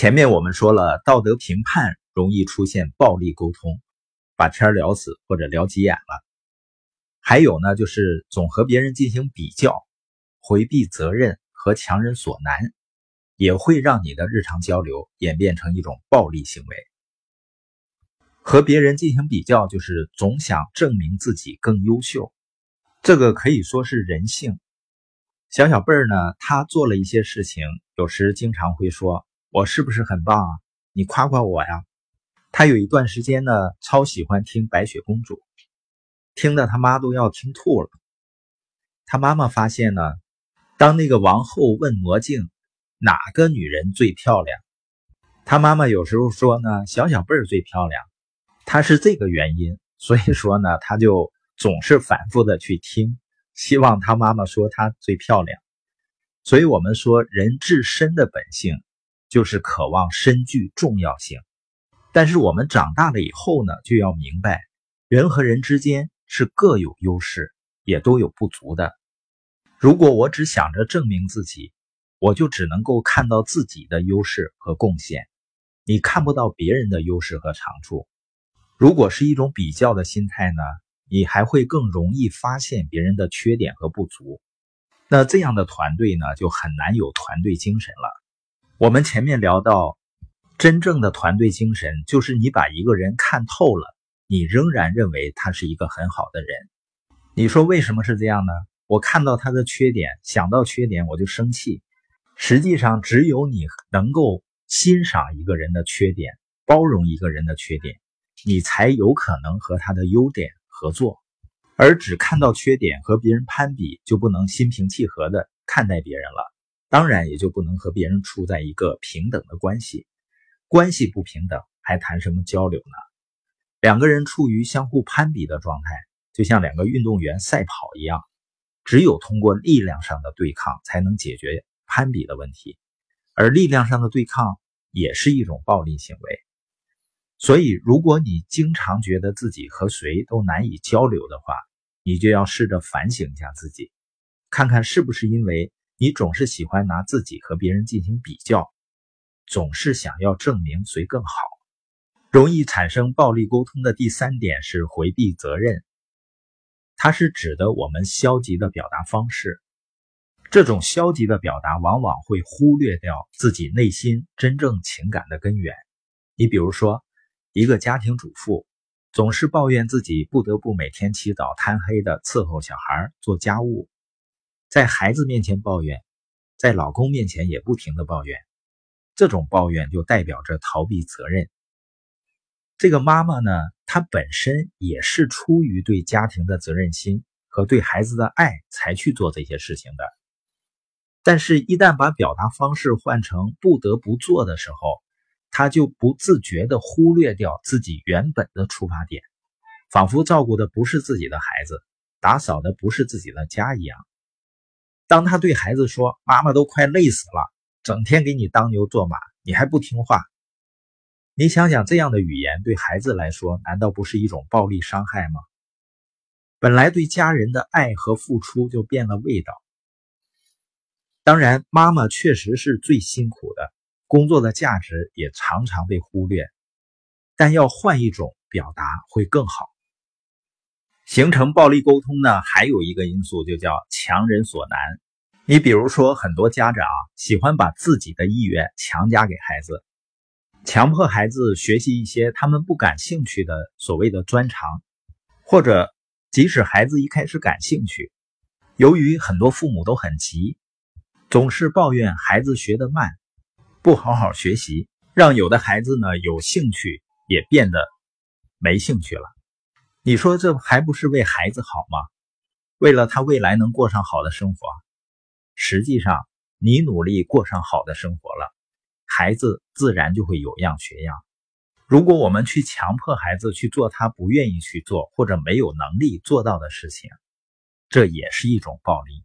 前面我们说了，道德评判容易出现暴力沟通，把天聊死或者聊急眼了。还有呢，就是总和别人进行比较，回避责任和强人所难，也会让你的日常交流演变成一种暴力行为。和别人进行比较，就是总想证明自己更优秀，这个可以说是人性。小小贝儿呢，他做了一些事情，有时经常会说：“我是不是很棒啊？你夸夸我呀。”他有一段时间呢，超喜欢听《白雪公主》。听得他妈都要听吐了。他妈妈发现呢，当那个王后问魔镜哪个女人最漂亮，他妈妈有时候说呢小小贝儿最漂亮，他是这个原因，所以说呢他就总是反复的去听，希望他妈妈说她最漂亮。所以我们说人至深的本性就是渴望深具重要性，但是我们长大了以后呢，就要明白人和人之间。是各有优势，也都有不足的。如果我只想着证明自己，我就只能够看到自己的优势和贡献，你看不到别人的优势和长处。如果是一种比较的心态呢，你还会更容易发现别人的缺点和不足。那这样的团队呢，就很难有团队精神了。我们前面聊到，真正的团队精神就是你把一个人看透了。你仍然认为他是一个很好的人，你说为什么是这样呢？我看到他的缺点，想到缺点我就生气。实际上，只有你能够欣赏一个人的缺点，包容一个人的缺点，你才有可能和他的优点合作。而只看到缺点和别人攀比，就不能心平气和的看待别人了，当然也就不能和别人处在一个平等的关系。关系不平等，还谈什么交流呢？两个人处于相互攀比的状态，就像两个运动员赛跑一样，只有通过力量上的对抗才能解决攀比的问题，而力量上的对抗也是一种暴力行为。所以，如果你经常觉得自己和谁都难以交流的话，你就要试着反省一下自己，看看是不是因为你总是喜欢拿自己和别人进行比较，总是想要证明谁更好。容易产生暴力沟通的第三点是回避责任，它是指的我们消极的表达方式。这种消极的表达往往会忽略掉自己内心真正情感的根源。你比如说，一个家庭主妇总是抱怨自己不得不每天起早贪黑的伺候小孩、做家务，在孩子面前抱怨，在老公面前也不停的抱怨，这种抱怨就代表着逃避责任。这个妈妈呢，她本身也是出于对家庭的责任心和对孩子的爱才去做这些事情的。但是，一旦把表达方式换成不得不做的时候，她就不自觉地忽略掉自己原本的出发点，仿佛照顾的不是自己的孩子，打扫的不是自己的家一样。当他对孩子说：“妈妈都快累死了，整天给你当牛做马，你还不听话。”你想想，这样的语言对孩子来说，难道不是一种暴力伤害吗？本来对家人的爱和付出就变了味道。当然，妈妈确实是最辛苦的，工作的价值也常常被忽略。但要换一种表达会更好。形成暴力沟通呢，还有一个因素就叫强人所难。你比如说，很多家长喜欢把自己的意愿强加给孩子。强迫孩子学习一些他们不感兴趣的所谓的专长，或者即使孩子一开始感兴趣，由于很多父母都很急，总是抱怨孩子学得慢，不好好学习，让有的孩子呢有兴趣也变得没兴趣了。你说这还不是为孩子好吗？为了他未来能过上好的生活，实际上你努力过上好的生活了。孩子自然就会有样学样。如果我们去强迫孩子去做他不愿意去做或者没有能力做到的事情，这也是一种暴力。